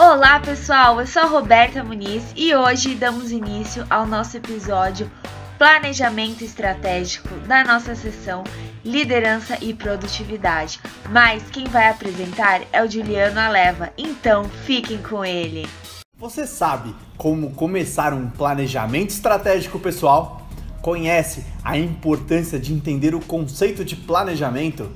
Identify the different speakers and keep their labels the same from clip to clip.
Speaker 1: Olá pessoal, eu sou a Roberta Muniz e hoje damos início ao nosso episódio Planejamento Estratégico da nossa sessão Liderança e Produtividade. Mas quem vai apresentar é o Juliano Aleva, então fiquem com ele.
Speaker 2: Você sabe como começar um planejamento estratégico pessoal? Conhece a importância de entender o conceito de planejamento?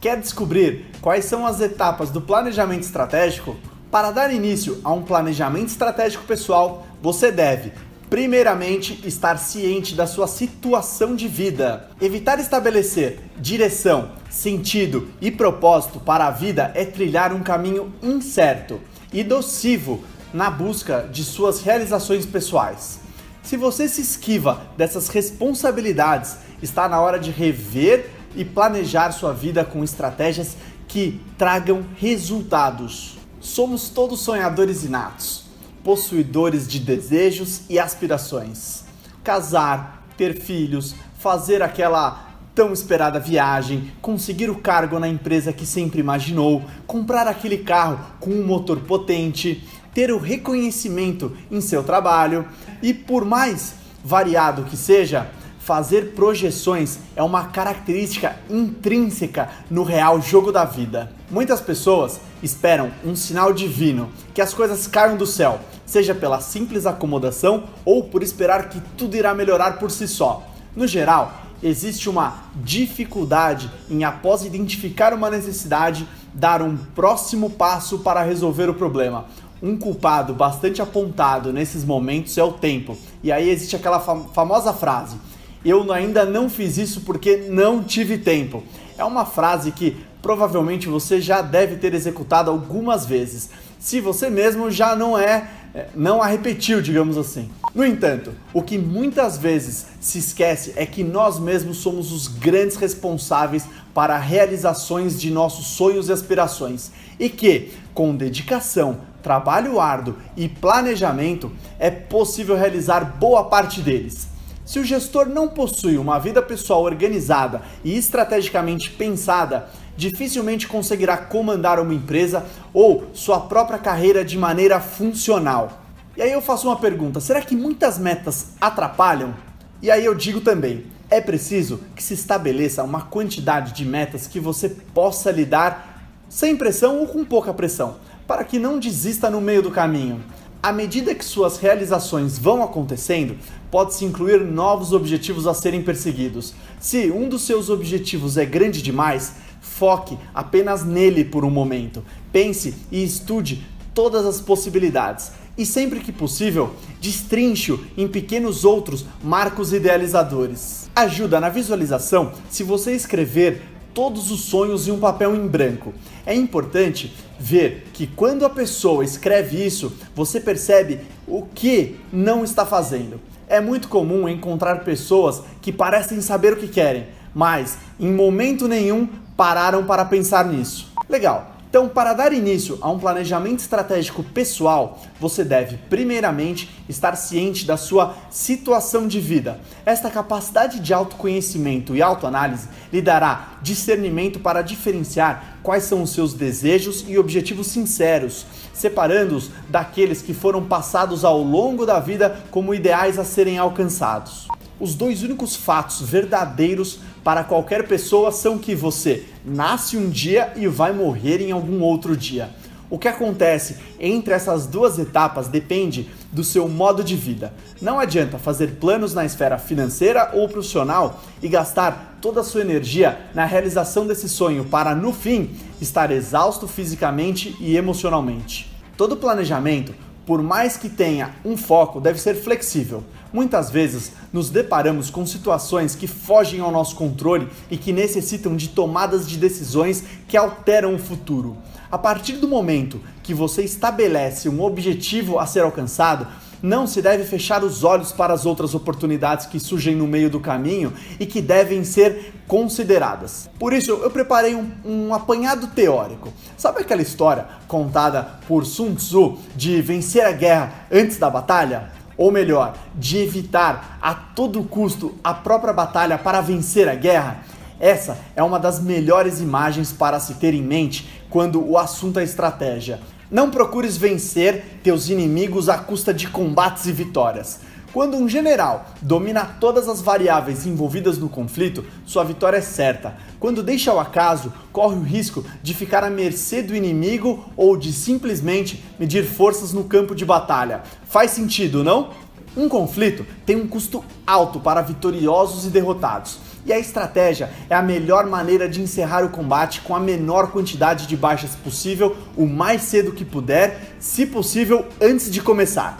Speaker 2: Quer descobrir quais são as etapas do planejamento estratégico? Para dar início a um planejamento estratégico pessoal, você deve, primeiramente, estar ciente da sua situação de vida. Evitar estabelecer direção, sentido e propósito para a vida é trilhar um caminho incerto e nocivo na busca de suas realizações pessoais. Se você se esquiva dessas responsabilidades, está na hora de rever e planejar sua vida com estratégias que tragam resultados. Somos todos sonhadores inatos, possuidores de desejos e aspirações. Casar, ter filhos, fazer aquela tão esperada viagem, conseguir o cargo na empresa que sempre imaginou, comprar aquele carro com um motor potente, ter o reconhecimento em seu trabalho e, por mais variado que seja, Fazer projeções é uma característica intrínseca no real jogo da vida. Muitas pessoas esperam um sinal divino, que as coisas caiam do céu, seja pela simples acomodação ou por esperar que tudo irá melhorar por si só. No geral, existe uma dificuldade em, após identificar uma necessidade, dar um próximo passo para resolver o problema. Um culpado bastante apontado nesses momentos é o tempo. E aí existe aquela fam famosa frase: eu ainda não fiz isso porque não tive tempo. É uma frase que provavelmente você já deve ter executado algumas vezes, se você mesmo já não é, é, não a repetiu, digamos assim. No entanto, o que muitas vezes se esquece é que nós mesmos somos os grandes responsáveis para realizações de nossos sonhos e aspirações e que, com dedicação, trabalho árduo e planejamento, é possível realizar boa parte deles. Se o gestor não possui uma vida pessoal organizada e estrategicamente pensada, dificilmente conseguirá comandar uma empresa ou sua própria carreira de maneira funcional. E aí eu faço uma pergunta: será que muitas metas atrapalham? E aí eu digo também: é preciso que se estabeleça uma quantidade de metas que você possa lidar sem pressão ou com pouca pressão, para que não desista no meio do caminho. À medida que suas realizações vão acontecendo, pode-se incluir novos objetivos a serem perseguidos. Se um dos seus objetivos é grande demais, foque apenas nele por um momento. Pense e estude todas as possibilidades. E sempre que possível, destrinche-o em pequenos outros marcos idealizadores. Ajuda na visualização se você escrever todos os sonhos em um papel em branco. É importante ver que quando a pessoa escreve isso, você percebe o que não está fazendo. É muito comum encontrar pessoas que parecem saber o que querem, mas em momento nenhum pararam para pensar nisso. Legal. Então, para dar início a um planejamento estratégico pessoal, você deve, primeiramente, estar ciente da sua situação de vida. Esta capacidade de autoconhecimento e autoanálise lhe dará discernimento para diferenciar quais são os seus desejos e objetivos sinceros, separando-os daqueles que foram passados ao longo da vida como ideais a serem alcançados. Os dois únicos fatos verdadeiros para qualquer pessoa são que você nasce um dia e vai morrer em algum outro dia. O que acontece entre essas duas etapas depende do seu modo de vida. Não adianta fazer planos na esfera financeira ou profissional e gastar toda a sua energia na realização desse sonho para, no fim, estar exausto fisicamente e emocionalmente. Todo planejamento, por mais que tenha um foco, deve ser flexível. Muitas vezes nos deparamos com situações que fogem ao nosso controle e que necessitam de tomadas de decisões que alteram o futuro. A partir do momento que você estabelece um objetivo a ser alcançado, não se deve fechar os olhos para as outras oportunidades que surgem no meio do caminho e que devem ser consideradas. Por isso, eu preparei um, um, apanhado teórico. Sabe aquela história contada por Sun Tzu de vencer a guerra antes da batalha? Ou melhor, de evitar a todo custo a própria batalha para vencer a guerra? Essa é uma das melhores imagens para se ter em mente quando o assunto é estratégia. Não procures vencer teus inimigos à custa de combates e vitórias. Quando um general domina todas as variáveis envolvidas no conflito, sua vitória é certa. Quando deixa ao acaso, corre o risco de ficar à mercê do inimigo ou de simplesmente medir forças no campo de batalha. Faz sentido, não? Um conflito tem um custo alto para vitoriosos e derrotados. E a estratégia é a melhor maneira de encerrar o combate com a menor quantidade de baixas possível, o mais cedo que puder, se possível antes de começar.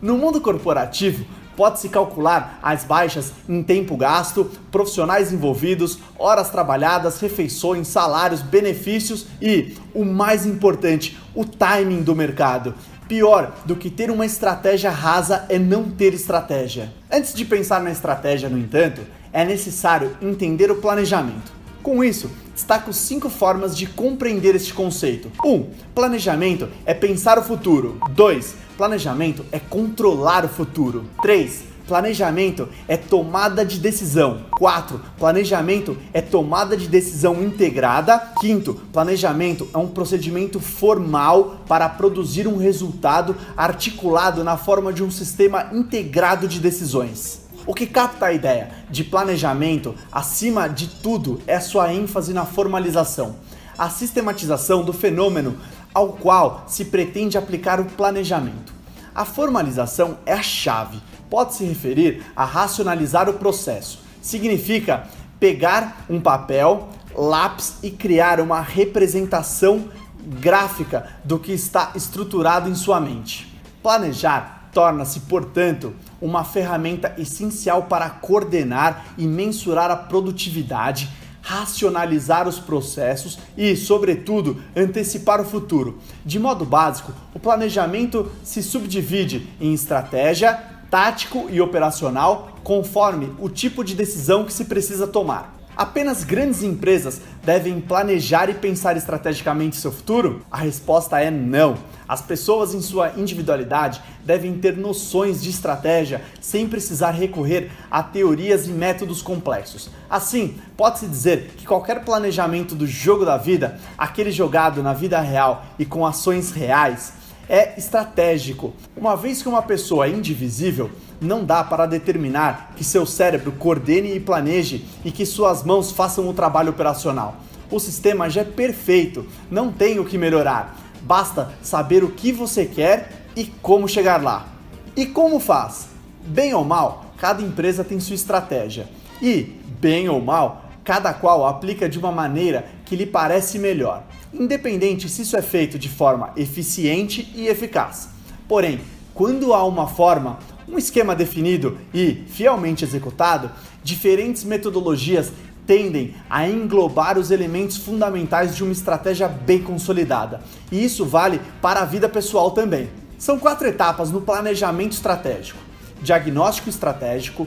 Speaker 2: No mundo corporativo, pode-se calcular as baixas em tempo gasto, profissionais envolvidos, horas trabalhadas, refeições, salários, benefícios e, o mais importante, o timing do mercado. Pior do que ter uma estratégia rasa é não ter estratégia. Antes de pensar na estratégia, no entanto, é necessário entender o planejamento. Com isso, destaco cinco formas de compreender este conceito. 1. Um, planejamento é pensar o futuro. 2. Planejamento é controlar o futuro. 3. Planejamento é tomada de decisão. 4. Planejamento é tomada de decisão integrada. Quinto, planejamento é um procedimento formal para produzir um resultado articulado na forma de um sistema integrado de decisões. O que capta a ideia de planejamento, acima de tudo, é sua ênfase na formalização, a sistematização do fenômeno ao qual se pretende aplicar o planejamento. A formalização é a chave, pode se referir a racionalizar o processo. Significa pegar um papel, lápis e criar uma representação gráfica do que está estruturado em sua mente. Planejar torna-se, portanto, uma ferramenta essencial para coordenar e mensurar a produtividade, racionalizar os processos e, sobretudo, antecipar o futuro. De modo básico, o planejamento se subdivide em estratégia, tático e operacional, conforme o tipo de decisão que se precisa tomar. Apenas grandes empresas devem planejar e pensar estrategicamente seu futuro? A resposta é não. As pessoas, em sua individualidade, devem ter noções de estratégia sem precisar recorrer a teorias e métodos complexos. Assim, pode-se dizer que qualquer planejamento do jogo da vida, aquele jogado na vida real e com ações reais, é estratégico. Uma vez que uma pessoa é indivisível, não dá para determinar que seu cérebro coordene e planeje e que suas mãos façam o trabalho operacional. O sistema já é perfeito, não tem o que melhorar. Basta saber o que você quer e como chegar lá. E como faz? Bem ou mal, cada empresa tem sua estratégia. E, bem ou mal, cada qual aplica de uma maneira que lhe parece melhor, independente se isso é feito de forma eficiente e eficaz. Porém, quando há uma forma, um esquema definido e fielmente executado, diferentes metodologias tendem a englobar os elementos fundamentais de uma estratégia bem consolidada. E isso vale para a vida pessoal também. São quatro etapas no planejamento estratégico: diagnóstico estratégico,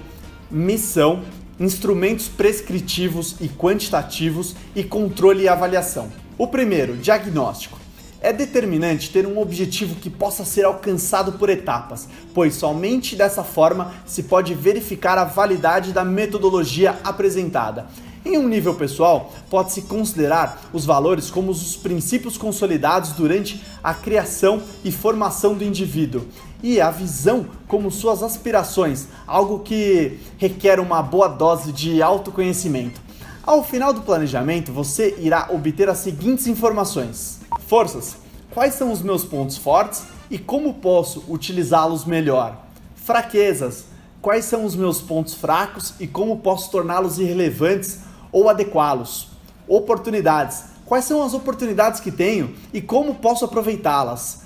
Speaker 2: missão, instrumentos prescritivos e quantitativos e controle e avaliação. O primeiro, diagnóstico. É determinante ter um objetivo que possa ser alcançado por etapas, pois somente dessa forma se pode verificar a validade da metodologia apresentada. Em um nível pessoal, pode-se considerar os valores como os princípios consolidados durante a criação e formação do indivíduo, e a visão como suas aspirações, algo que requer uma boa dose de autoconhecimento. Ao final do planejamento, você irá obter as seguintes informações: forças, quais são os meus pontos fortes e como posso utilizá-los melhor? Fraquezas, quais são os meus pontos fracos e como posso torná-los irrelevantes ou adequá-los. Oportunidades. Quais são as oportunidades que tenho e como posso aproveitá-las?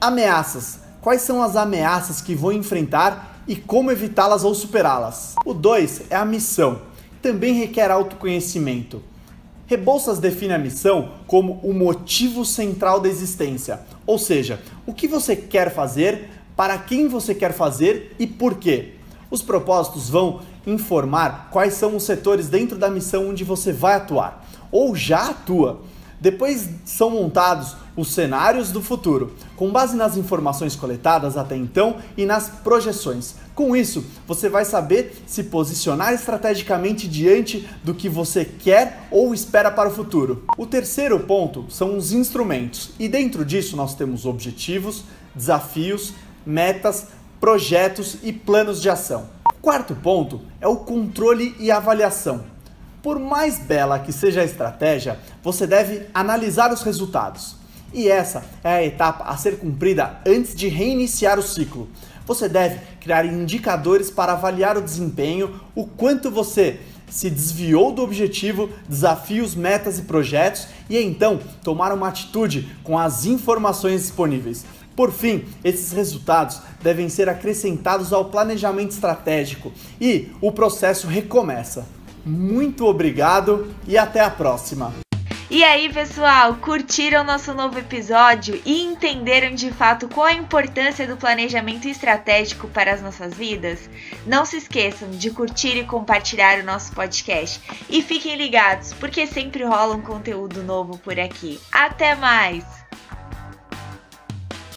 Speaker 2: Ameaças. Quais são as ameaças que vou enfrentar e como evitá-las ou superá-las? O 2 é a missão. Também requer autoconhecimento. Rebouças define a missão como o motivo central da existência, ou seja, o que você quer fazer, para quem você quer fazer e por quê. Os propósitos vão informar quais são os setores dentro da missão onde você vai atuar ou já atua. Depois são montados os cenários do futuro, com base nas informações coletadas até então e nas projeções. Com isso, você vai saber se posicionar estrategicamente diante do que você quer ou espera para o futuro. O terceiro ponto são os instrumentos, e dentro disso nós temos objetivos, desafios, metas, projetos e planos de ação. O quarto ponto é o controle e avaliação. Por mais bela que seja a estratégia, você deve analisar os resultados. E essa é a etapa a ser cumprida antes de reiniciar o ciclo. Você deve criar indicadores para avaliar o desempenho, o quanto você se desviou do objetivo, desafios, metas e projetos e então tomar uma atitude com as informações disponíveis. Por fim, esses resultados devem ser acrescentados ao planejamento estratégico e o processo recomeça. Muito obrigado e até a próxima!
Speaker 1: E aí, pessoal, curtiram nosso novo episódio e entenderam de fato qual a importância do planejamento estratégico para as nossas vidas? Não se esqueçam de curtir e compartilhar o nosso podcast. E fiquem ligados, porque sempre rola um conteúdo novo por aqui. Até mais!